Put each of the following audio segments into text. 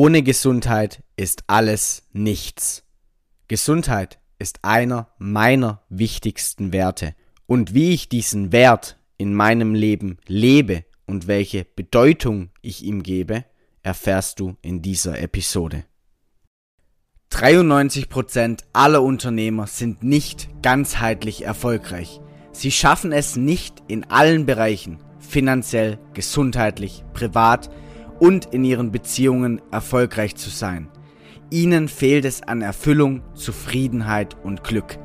Ohne Gesundheit ist alles nichts. Gesundheit ist einer meiner wichtigsten Werte. Und wie ich diesen Wert in meinem Leben lebe und welche Bedeutung ich ihm gebe, erfährst du in dieser Episode. 93% aller Unternehmer sind nicht ganzheitlich erfolgreich. Sie schaffen es nicht in allen Bereichen, finanziell, gesundheitlich, privat und in ihren Beziehungen erfolgreich zu sein. Ihnen fehlt es an Erfüllung, Zufriedenheit und Glück.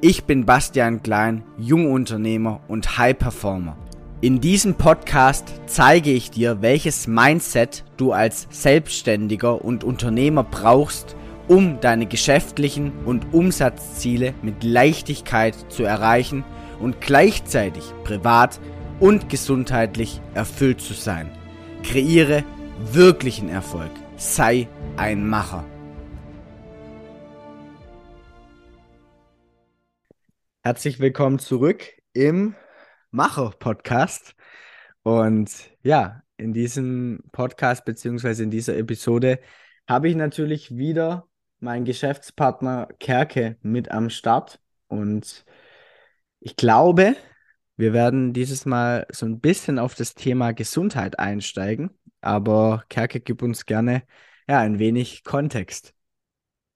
Ich bin Bastian Klein, Jungunternehmer und High Performer. In diesem Podcast zeige ich dir, welches Mindset du als Selbstständiger und Unternehmer brauchst, um deine geschäftlichen und Umsatzziele mit Leichtigkeit zu erreichen und gleichzeitig privat und gesundheitlich erfüllt zu sein. Kreiere wirklichen Erfolg. Sei ein Macher. Herzlich willkommen zurück im Macher-Podcast. Und ja, in diesem Podcast beziehungsweise in dieser Episode habe ich natürlich wieder mein Geschäftspartner Kerke mit am Start. Und ich glaube, wir werden dieses Mal so ein bisschen auf das Thema Gesundheit einsteigen. Aber Kerke, gib uns gerne ja, ein wenig Kontext.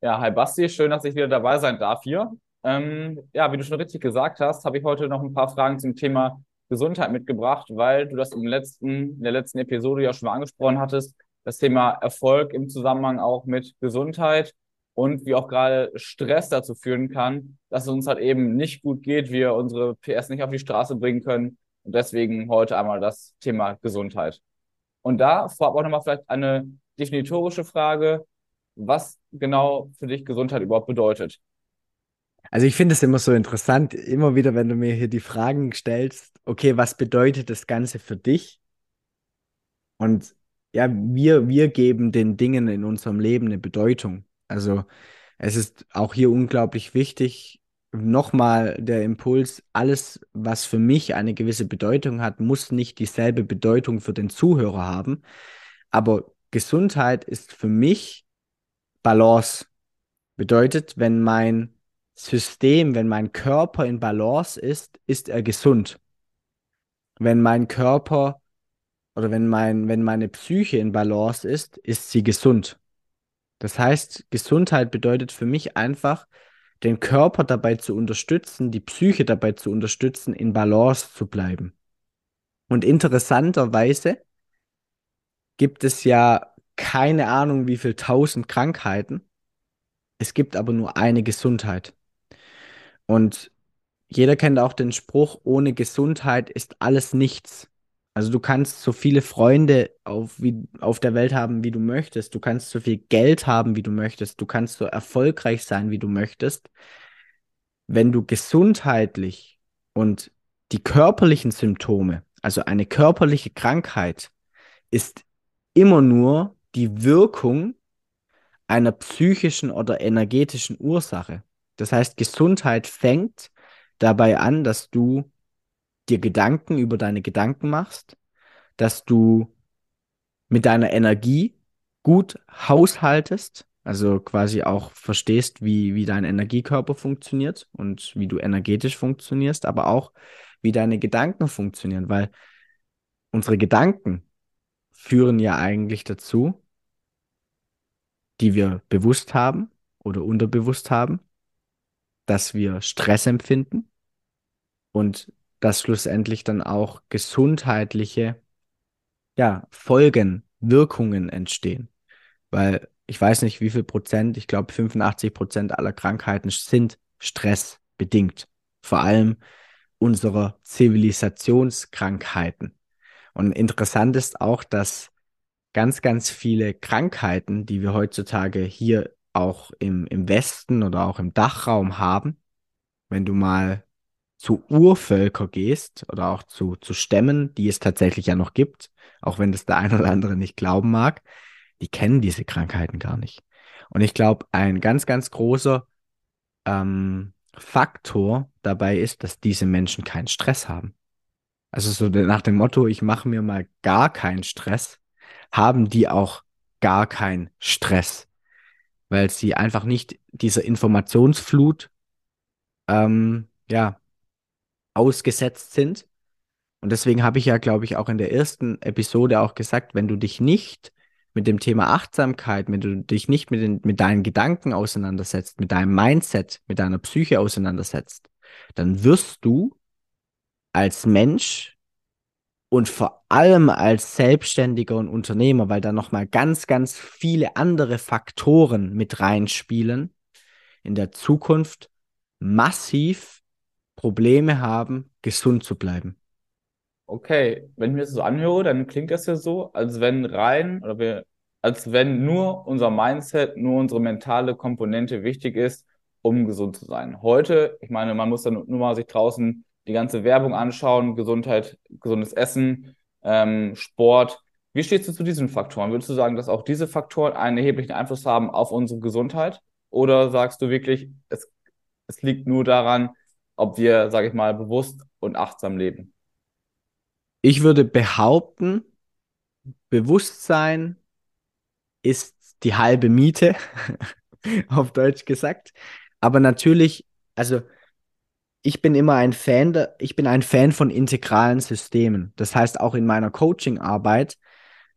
Ja, hi Basti, schön, dass ich wieder dabei sein darf hier. Ähm, ja, wie du schon richtig gesagt hast, habe ich heute noch ein paar Fragen zum Thema Gesundheit mitgebracht, weil du das im letzten, in der letzten Episode ja schon mal angesprochen hattest, das Thema Erfolg im Zusammenhang auch mit Gesundheit und wie auch gerade Stress dazu führen kann, dass es uns halt eben nicht gut geht, wir unsere PS nicht auf die Straße bringen können. Und deswegen heute einmal das Thema Gesundheit. Und da vorab auch nochmal vielleicht eine definitorische Frage, was genau für dich Gesundheit überhaupt bedeutet. Also ich finde es immer so interessant, immer wieder, wenn du mir hier die Fragen stellst, okay, was bedeutet das Ganze für dich? Und ja, wir, wir geben den Dingen in unserem Leben eine Bedeutung. Also es ist auch hier unglaublich wichtig, nochmal der Impuls, alles, was für mich eine gewisse Bedeutung hat, muss nicht dieselbe Bedeutung für den Zuhörer haben. Aber Gesundheit ist für mich Balance. Bedeutet, wenn mein System, wenn mein Körper in Balance ist, ist er gesund. Wenn mein Körper oder wenn mein, wenn meine Psyche in Balance ist, ist sie gesund. Das heißt, Gesundheit bedeutet für mich einfach, den Körper dabei zu unterstützen, die Psyche dabei zu unterstützen, in Balance zu bleiben. Und interessanterweise gibt es ja keine Ahnung, wie viel tausend Krankheiten. Es gibt aber nur eine Gesundheit. Und jeder kennt auch den Spruch, ohne Gesundheit ist alles nichts. Also du kannst so viele Freunde auf, wie, auf der Welt haben, wie du möchtest. Du kannst so viel Geld haben, wie du möchtest. Du kannst so erfolgreich sein, wie du möchtest. Wenn du gesundheitlich und die körperlichen Symptome, also eine körperliche Krankheit, ist immer nur die Wirkung einer psychischen oder energetischen Ursache. Das heißt, Gesundheit fängt dabei an, dass du dir Gedanken über deine Gedanken machst, dass du mit deiner Energie gut haushaltest, also quasi auch verstehst, wie, wie dein Energiekörper funktioniert und wie du energetisch funktionierst, aber auch wie deine Gedanken funktionieren, weil unsere Gedanken führen ja eigentlich dazu, die wir bewusst haben oder unterbewusst haben, dass wir Stress empfinden und dass schlussendlich dann auch gesundheitliche ja, Folgen, Wirkungen entstehen. Weil ich weiß nicht, wie viel Prozent, ich glaube 85 Prozent aller Krankheiten sind stressbedingt. Vor allem unserer Zivilisationskrankheiten. Und interessant ist auch, dass ganz, ganz viele Krankheiten, die wir heutzutage hier auch im, im Westen oder auch im Dachraum haben, wenn du mal zu Urvölker gehst oder auch zu, zu Stämmen, die es tatsächlich ja noch gibt, auch wenn das der eine oder andere nicht glauben mag, die kennen diese Krankheiten gar nicht. Und ich glaube, ein ganz, ganz großer ähm, Faktor dabei ist, dass diese Menschen keinen Stress haben. Also so nach dem Motto, ich mache mir mal gar keinen Stress, haben die auch gar keinen Stress, weil sie einfach nicht dieser Informationsflut ähm, ja, ausgesetzt sind. Und deswegen habe ich ja, glaube ich, auch in der ersten Episode auch gesagt, wenn du dich nicht mit dem Thema Achtsamkeit, wenn du dich nicht mit, den, mit deinen Gedanken auseinandersetzt, mit deinem Mindset, mit deiner Psyche auseinandersetzt, dann wirst du als Mensch und vor allem als Selbstständiger und Unternehmer, weil da nochmal ganz, ganz viele andere Faktoren mit reinspielen, in der Zukunft massiv Probleme haben, gesund zu bleiben. Okay, wenn ich mir das so anhöre, dann klingt das ja so, als wenn rein oder wir, als wenn nur unser Mindset, nur unsere mentale Komponente wichtig ist, um gesund zu sein. Heute, ich meine, man muss dann nur mal sich draußen die ganze Werbung anschauen, Gesundheit, gesundes Essen, ähm, Sport. Wie stehst du zu diesen Faktoren? Würdest du sagen, dass auch diese Faktoren einen erheblichen Einfluss haben auf unsere Gesundheit? Oder sagst du wirklich, es, es liegt nur daran, ob wir, sage ich mal, bewusst und achtsam leben? Ich würde behaupten, Bewusstsein ist die halbe Miete, auf Deutsch gesagt. Aber natürlich, also ich bin immer ein Fan, ich bin ein Fan von integralen Systemen. Das heißt auch in meiner Coaching-Arbeit,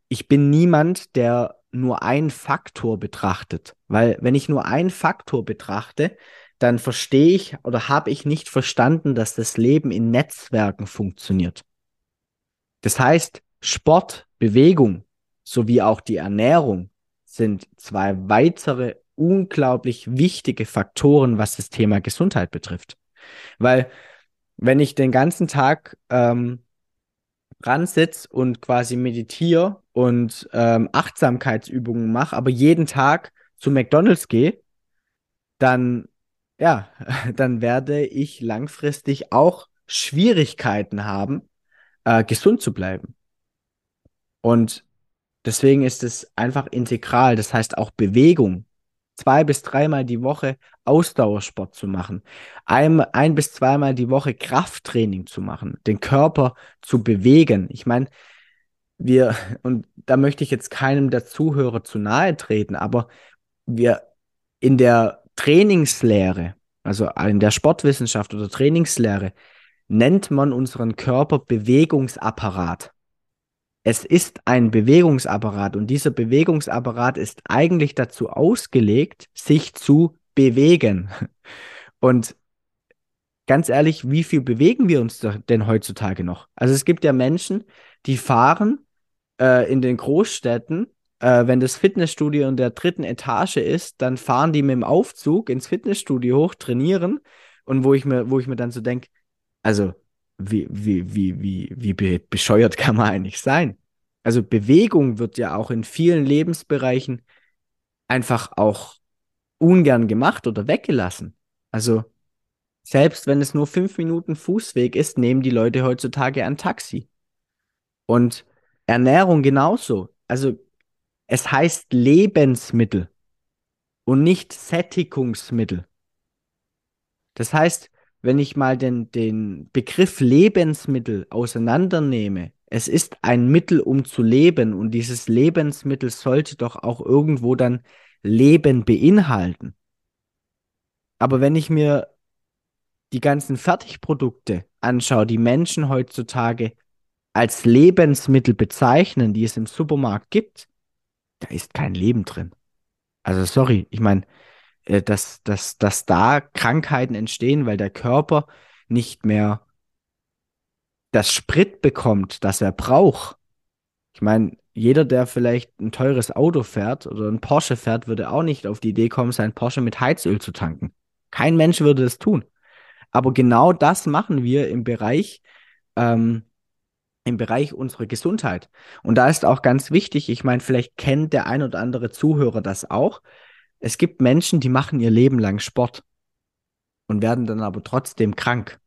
ich bin niemand, der nur einen Faktor betrachtet. Weil wenn ich nur einen Faktor betrachte, dann verstehe ich oder habe ich nicht verstanden, dass das Leben in Netzwerken funktioniert. Das heißt, Sport, Bewegung sowie auch die Ernährung sind zwei weitere unglaublich wichtige Faktoren, was das Thema Gesundheit betrifft. Weil wenn ich den ganzen Tag ähm, dran sitze und quasi meditiere und ähm, Achtsamkeitsübungen mache, aber jeden Tag zu McDonald's gehe, dann ja, dann werde ich langfristig auch Schwierigkeiten haben, äh, gesund zu bleiben. Und deswegen ist es einfach integral. Das heißt auch Bewegung. Zwei bis dreimal die Woche Ausdauersport zu machen. Ein, ein bis zweimal die Woche Krafttraining zu machen. Den Körper zu bewegen. Ich meine, wir, und da möchte ich jetzt keinem der Zuhörer zu nahe treten, aber wir in der Trainingslehre, also in der Sportwissenschaft oder Trainingslehre, nennt man unseren Körper Bewegungsapparat. Es ist ein Bewegungsapparat und dieser Bewegungsapparat ist eigentlich dazu ausgelegt, sich zu bewegen. Und ganz ehrlich, wie viel bewegen wir uns denn heutzutage noch? Also es gibt ja Menschen, die fahren äh, in den Großstädten, äh, wenn das Fitnessstudio in der dritten Etage ist, dann fahren die mit dem Aufzug ins Fitnessstudio hoch, trainieren. Und wo ich mir, wo ich mir dann so denke, also, wie, wie, wie, wie, wie bescheuert kann man eigentlich sein? Also Bewegung wird ja auch in vielen Lebensbereichen einfach auch ungern gemacht oder weggelassen. Also selbst wenn es nur fünf Minuten Fußweg ist, nehmen die Leute heutzutage ein Taxi. Und Ernährung genauso. Also es heißt Lebensmittel und nicht Sättigungsmittel. Das heißt, wenn ich mal den, den Begriff Lebensmittel auseinandernehme, es ist ein Mittel, um zu leben und dieses Lebensmittel sollte doch auch irgendwo dann Leben beinhalten. Aber wenn ich mir die ganzen Fertigprodukte anschaue, die Menschen heutzutage als Lebensmittel bezeichnen, die es im Supermarkt gibt, da ist kein Leben drin. Also sorry, ich meine, äh, dass, dass, dass da Krankheiten entstehen, weil der Körper nicht mehr das Sprit bekommt, das er braucht. Ich meine, jeder, der vielleicht ein teures Auto fährt oder ein Porsche fährt, würde auch nicht auf die Idee kommen, sein Porsche mit Heizöl zu tanken. Kein Mensch würde das tun. Aber genau das machen wir im Bereich, ähm, im Bereich unserer Gesundheit. Und da ist auch ganz wichtig, ich meine, vielleicht kennt der ein oder andere Zuhörer das auch es gibt Menschen, die machen ihr Leben lang Sport und werden dann aber trotzdem krank.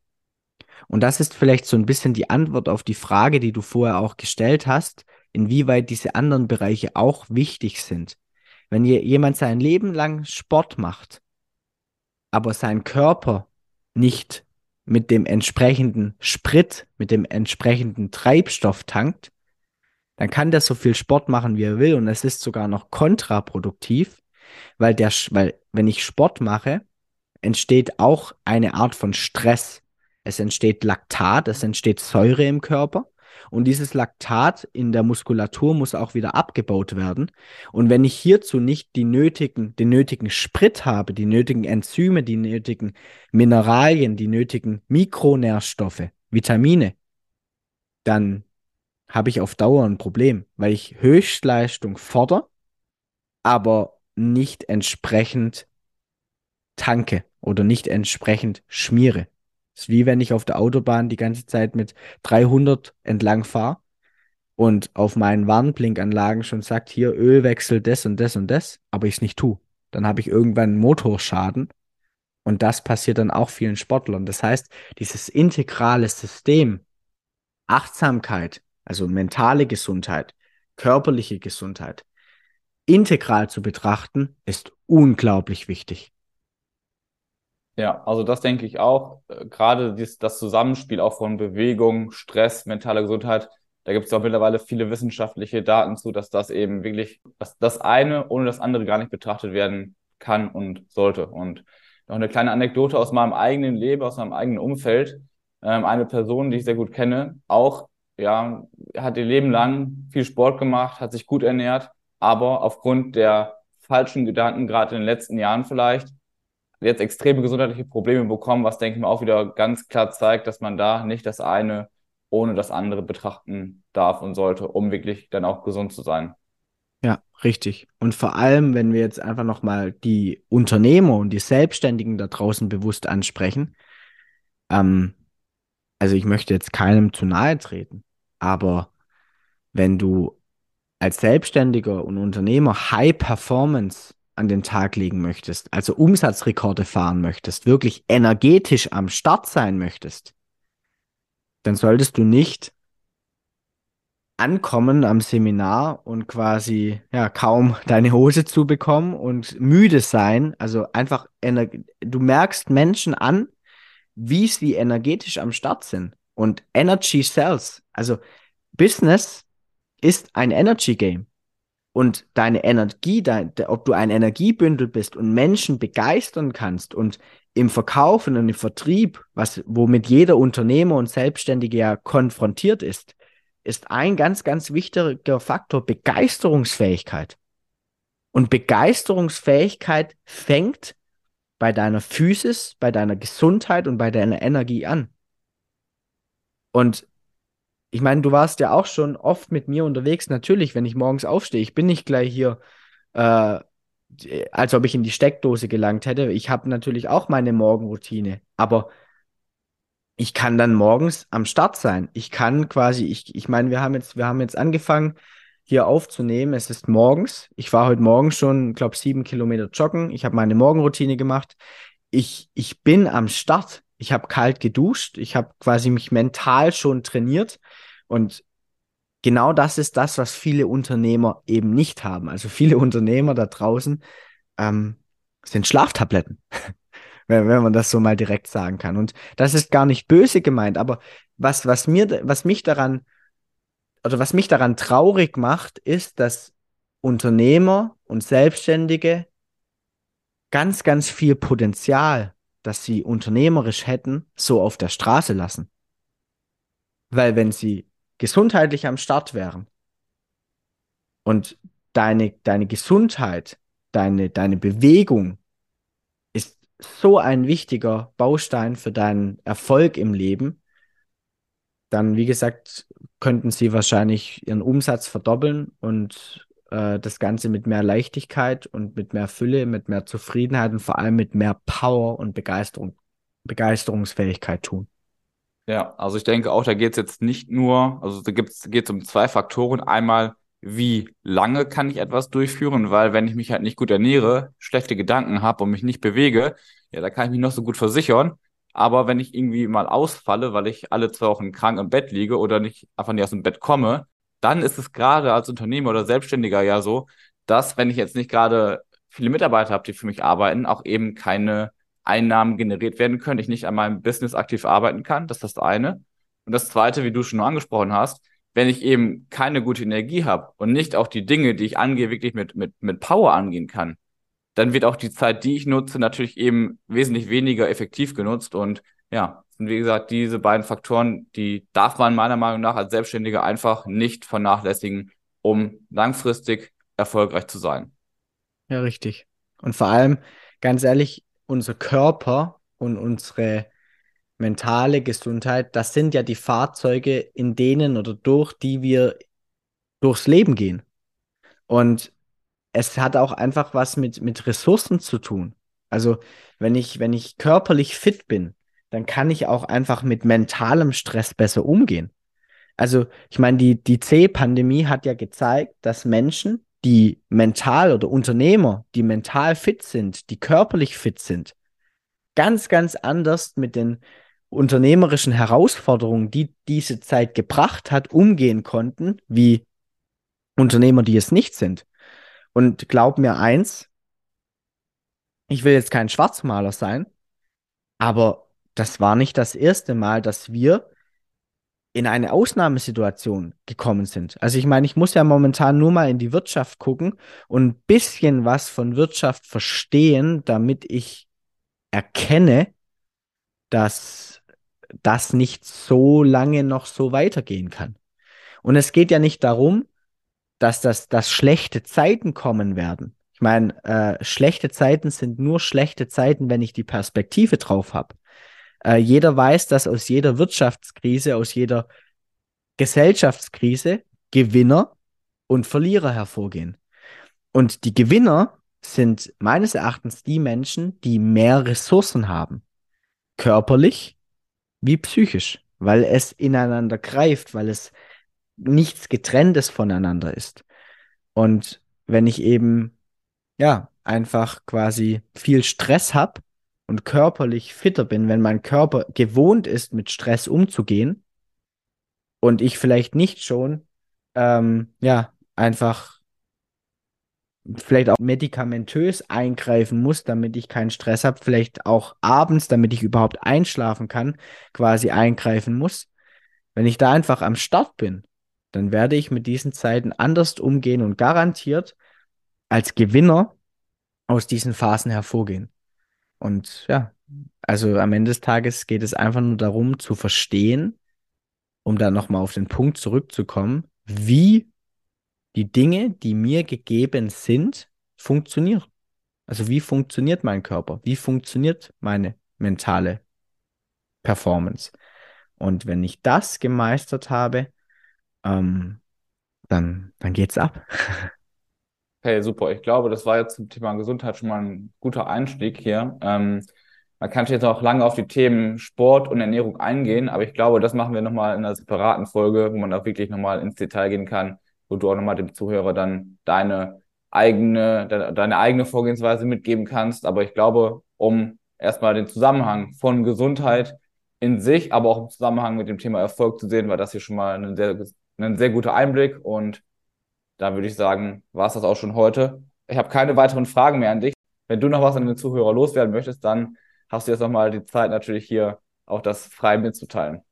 Und das ist vielleicht so ein bisschen die Antwort auf die Frage, die du vorher auch gestellt hast, inwieweit diese anderen Bereiche auch wichtig sind. Wenn jemand sein Leben lang Sport macht, aber sein Körper nicht mit dem entsprechenden Sprit, mit dem entsprechenden Treibstoff tankt, dann kann der so viel Sport machen, wie er will und es ist sogar noch kontraproduktiv, weil der, weil wenn ich Sport mache, entsteht auch eine Art von Stress. Es entsteht Laktat, es entsteht Säure im Körper und dieses Laktat in der Muskulatur muss auch wieder abgebaut werden. Und wenn ich hierzu nicht die nötigen, den nötigen Sprit habe, die nötigen Enzyme, die nötigen Mineralien, die nötigen Mikronährstoffe, Vitamine, dann habe ich auf Dauer ein Problem, weil ich Höchstleistung fordere, aber nicht entsprechend tanke oder nicht entsprechend schmiere. Ist wie wenn ich auf der Autobahn die ganze Zeit mit 300 entlang fahre und auf meinen Warnblinkanlagen schon sagt, hier Ölwechsel, das und das und das, aber ich es nicht tue. Dann habe ich irgendwann einen Motorschaden und das passiert dann auch vielen Sportlern. Das heißt, dieses integrale System, Achtsamkeit, also mentale Gesundheit, körperliche Gesundheit, integral zu betrachten, ist unglaublich wichtig. Ja, also das denke ich auch. Äh, gerade dies, das Zusammenspiel auch von Bewegung, Stress, mentaler Gesundheit, da gibt es auch mittlerweile viele wissenschaftliche Daten zu, dass das eben wirklich, dass das eine ohne das andere gar nicht betrachtet werden kann und sollte. Und noch eine kleine Anekdote aus meinem eigenen Leben, aus meinem eigenen Umfeld. Ähm, eine Person, die ich sehr gut kenne, auch, ja, hat ihr Leben lang viel Sport gemacht, hat sich gut ernährt, aber aufgrund der falschen Gedanken, gerade in den letzten Jahren vielleicht, jetzt extreme gesundheitliche Probleme bekommen, was, denke ich mal, auch wieder ganz klar zeigt, dass man da nicht das eine ohne das andere betrachten darf und sollte, um wirklich dann auch gesund zu sein. Ja, richtig. Und vor allem, wenn wir jetzt einfach nochmal die Unternehmer und die Selbstständigen da draußen bewusst ansprechen, ähm, also ich möchte jetzt keinem zu nahe treten, aber wenn du als Selbstständiger und Unternehmer High Performance an den Tag legen möchtest, also Umsatzrekorde fahren möchtest, wirklich energetisch am Start sein möchtest, dann solltest du nicht ankommen am Seminar und quasi ja kaum deine Hose zu bekommen und müde sein, also einfach du merkst Menschen an, wie sie energetisch am Start sind und Energy Sells, also Business ist ein Energy Game und deine Energie, dein, ob du ein Energiebündel bist und Menschen begeistern kannst und im Verkaufen und im Vertrieb, was, womit jeder Unternehmer und Selbstständige ja konfrontiert ist, ist ein ganz, ganz wichtiger Faktor Begeisterungsfähigkeit. Und Begeisterungsfähigkeit fängt bei deiner Physis, bei deiner Gesundheit und bei deiner Energie an. Und ich meine, du warst ja auch schon oft mit mir unterwegs. Natürlich, wenn ich morgens aufstehe, ich bin nicht gleich hier, äh, als ob ich in die Steckdose gelangt hätte. Ich habe natürlich auch meine Morgenroutine, aber ich kann dann morgens am Start sein. Ich kann quasi, ich, ich meine, wir haben jetzt, wir haben jetzt angefangen, hier aufzunehmen. Es ist morgens. Ich war heute Morgen schon, glaube sieben Kilometer joggen. Ich habe meine Morgenroutine gemacht. Ich, ich bin am Start ich habe kalt geduscht, ich habe quasi mich mental schon trainiert und genau das ist das, was viele Unternehmer eben nicht haben. Also viele Unternehmer da draußen ähm, sind Schlaftabletten, wenn, wenn man das so mal direkt sagen kann. Und das ist gar nicht böse gemeint, aber was, was mir, was mich daran oder was mich daran traurig macht, ist, dass Unternehmer und Selbstständige ganz, ganz viel Potenzial das sie unternehmerisch hätten, so auf der Straße lassen. Weil wenn sie gesundheitlich am Start wären und deine, deine Gesundheit, deine, deine Bewegung ist so ein wichtiger Baustein für deinen Erfolg im Leben, dann, wie gesagt, könnten sie wahrscheinlich ihren Umsatz verdoppeln und äh, das Ganze mit mehr Leichtigkeit und mit mehr Fülle, mit mehr Zufriedenheit und vor allem mit mehr Power und Begeisterung, Begeisterungsfähigkeit tun. Ja, also ich denke auch, da geht es jetzt nicht nur, also da geht es um zwei Faktoren. Einmal, wie lange kann ich etwas durchführen, weil wenn ich mich halt nicht gut ernähre, schlechte Gedanken habe und mich nicht bewege, ja, da kann ich mich noch so gut versichern. Aber wenn ich irgendwie mal ausfalle, weil ich alle zwei Wochen krank im Bett liege oder nicht einfach nicht aus dem Bett komme, dann ist es gerade als Unternehmer oder Selbstständiger ja so, dass wenn ich jetzt nicht gerade viele Mitarbeiter habe, die für mich arbeiten, auch eben keine Einnahmen generiert werden können, ich nicht an meinem Business aktiv arbeiten kann. Das ist das eine. Und das zweite, wie du schon angesprochen hast, wenn ich eben keine gute Energie habe und nicht auch die Dinge, die ich angehe, wirklich mit, mit, mit Power angehen kann, dann wird auch die Zeit, die ich nutze, natürlich eben wesentlich weniger effektiv genutzt. Und ja, sind wie gesagt diese beiden Faktoren, die darf man meiner Meinung nach als Selbstständiger einfach nicht vernachlässigen, um langfristig erfolgreich zu sein. Ja, richtig. Und vor allem, ganz ehrlich, unser Körper und unsere mentale Gesundheit, das sind ja die Fahrzeuge, in denen oder durch die wir durchs Leben gehen. Und es hat auch einfach was mit, mit Ressourcen zu tun. Also, wenn ich, wenn ich körperlich fit bin, dann kann ich auch einfach mit mentalem Stress besser umgehen. Also, ich meine, die, die C-Pandemie hat ja gezeigt, dass Menschen, die mental oder Unternehmer, die mental fit sind, die körperlich fit sind, ganz, ganz anders mit den unternehmerischen Herausforderungen, die diese Zeit gebracht hat, umgehen konnten, wie Unternehmer, die es nicht sind. Und glaub mir eins, ich will jetzt kein Schwarzmaler sein, aber das war nicht das erste Mal, dass wir in eine Ausnahmesituation gekommen sind. Also ich meine, ich muss ja momentan nur mal in die Wirtschaft gucken und ein bisschen was von Wirtschaft verstehen, damit ich erkenne, dass das nicht so lange noch so weitergehen kann. Und es geht ja nicht darum, dass das dass schlechte Zeiten kommen werden. Ich meine, äh, schlechte Zeiten sind nur schlechte Zeiten, wenn ich die Perspektive drauf habe. Äh, jeder weiß, dass aus jeder Wirtschaftskrise, aus jeder Gesellschaftskrise Gewinner und Verlierer hervorgehen. Und die Gewinner sind meines Erachtens die Menschen, die mehr Ressourcen haben. Körperlich wie psychisch, weil es ineinander greift, weil es nichts getrenntes voneinander ist. Und wenn ich eben, ja, einfach quasi viel Stress habe und körperlich fitter bin, wenn mein Körper gewohnt ist, mit Stress umzugehen und ich vielleicht nicht schon, ähm, ja, einfach vielleicht auch medikamentös eingreifen muss, damit ich keinen Stress habe, vielleicht auch abends, damit ich überhaupt einschlafen kann, quasi eingreifen muss. Wenn ich da einfach am Start bin, dann werde ich mit diesen Zeiten anders umgehen und garantiert als Gewinner aus diesen Phasen hervorgehen. Und ja, also am Ende des Tages geht es einfach nur darum zu verstehen, um dann nochmal auf den Punkt zurückzukommen, wie die Dinge, die mir gegeben sind, funktionieren. Also wie funktioniert mein Körper? Wie funktioniert meine mentale Performance? Und wenn ich das gemeistert habe, ähm, dann, dann geht's ab. Hey, super. Ich glaube, das war jetzt zum Thema Gesundheit schon mal ein guter Einstieg hier. Ähm, man kann jetzt auch lange auf die Themen Sport und Ernährung eingehen, aber ich glaube, das machen wir nochmal in einer separaten Folge, wo man auch wirklich nochmal ins Detail gehen kann, wo du auch nochmal dem Zuhörer dann deine eigene, de deine eigene Vorgehensweise mitgeben kannst. Aber ich glaube, um erstmal den Zusammenhang von Gesundheit in sich, aber auch im Zusammenhang mit dem Thema Erfolg zu sehen, war das hier schon mal ein sehr ein sehr guter Einblick und da würde ich sagen, war es das auch schon heute. Ich habe keine weiteren Fragen mehr an dich. Wenn du noch was an den Zuhörer loswerden möchtest, dann hast du jetzt nochmal die Zeit, natürlich hier auch das frei mitzuteilen.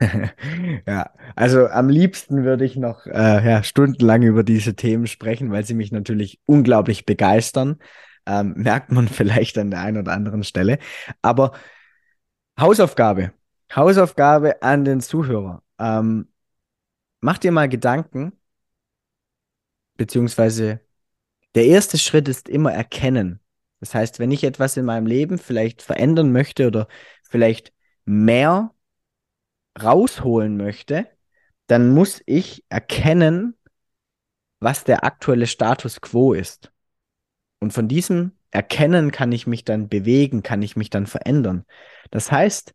ja, also am liebsten würde ich noch äh, ja, stundenlang über diese Themen sprechen, weil sie mich natürlich unglaublich begeistern. Ähm, merkt man vielleicht an der einen oder anderen Stelle. Aber Hausaufgabe. Hausaufgabe an den Zuhörer. Ähm, mach dir mal Gedanken, beziehungsweise der erste Schritt ist immer erkennen. Das heißt, wenn ich etwas in meinem Leben vielleicht verändern möchte oder vielleicht mehr rausholen möchte, dann muss ich erkennen, was der aktuelle Status quo ist. Und von diesem Erkennen kann ich mich dann bewegen, kann ich mich dann verändern. Das heißt,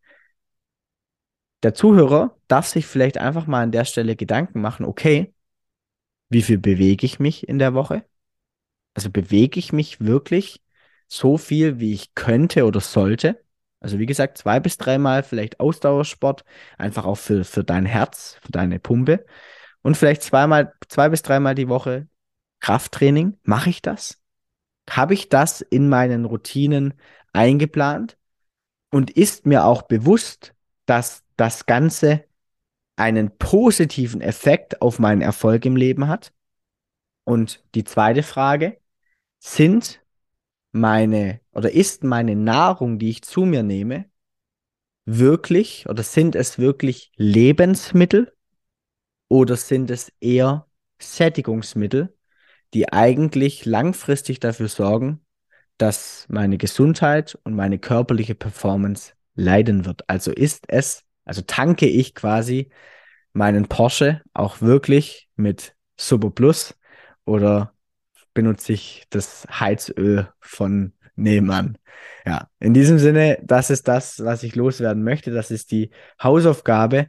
der Zuhörer darf sich vielleicht einfach mal an der Stelle Gedanken machen, okay, wie viel bewege ich mich in der Woche? Also bewege ich mich wirklich so viel, wie ich könnte oder sollte? Also wie gesagt, zwei bis dreimal vielleicht Ausdauersport, einfach auch für, für dein Herz, für deine Pumpe. Und vielleicht zweimal, zwei bis dreimal die Woche Krafttraining. Mache ich das? Habe ich das in meinen Routinen eingeplant? Und ist mir auch bewusst, dass das Ganze einen positiven Effekt auf meinen Erfolg im Leben hat? Und die zweite Frage, sind meine oder ist meine Nahrung, die ich zu mir nehme, wirklich oder sind es wirklich Lebensmittel oder sind es eher Sättigungsmittel, die eigentlich langfristig dafür sorgen, dass meine Gesundheit und meine körperliche Performance leiden wird. Also ist es, also tanke ich quasi meinen Porsche auch wirklich mit Super Plus oder benutze ich das Heizöl von Nehmen. Ja, in diesem Sinne, das ist das, was ich loswerden möchte. Das ist die Hausaufgabe.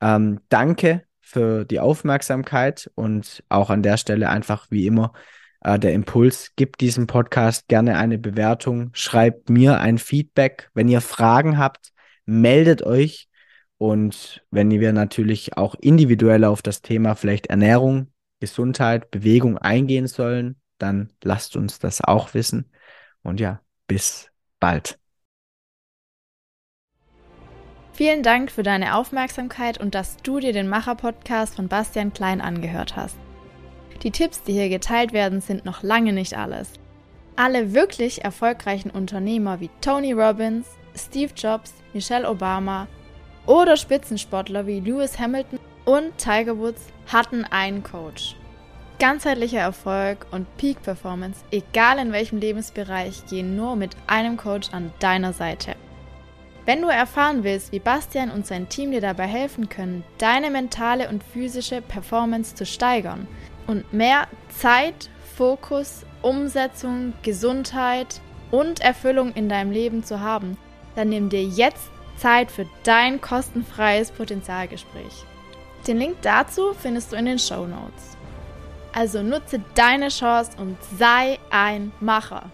Ähm, danke für die Aufmerksamkeit und auch an der Stelle einfach wie immer äh, der Impuls. Gibt diesem Podcast gerne eine Bewertung, schreibt mir ein Feedback. Wenn ihr Fragen habt, meldet euch. Und wenn wir natürlich auch individuell auf das Thema vielleicht Ernährung, Gesundheit, Bewegung eingehen sollen, dann lasst uns das auch wissen. Und ja, bis bald. Vielen Dank für deine Aufmerksamkeit und dass du dir den Macher-Podcast von Bastian Klein angehört hast. Die Tipps, die hier geteilt werden, sind noch lange nicht alles. Alle wirklich erfolgreichen Unternehmer wie Tony Robbins, Steve Jobs, Michelle Obama oder Spitzensportler wie Lewis Hamilton und Tiger Woods hatten einen Coach. Ganzheitlicher Erfolg und Peak Performance, egal in welchem Lebensbereich, gehen nur mit einem Coach an deiner Seite. Wenn du erfahren willst, wie Bastian und sein Team dir dabei helfen können, deine mentale und physische Performance zu steigern und mehr Zeit, Fokus, Umsetzung, Gesundheit und Erfüllung in deinem Leben zu haben, dann nimm dir jetzt Zeit für dein kostenfreies Potenzialgespräch. Den Link dazu findest du in den Show Notes. Also nutze deine Chance und sei ein Macher.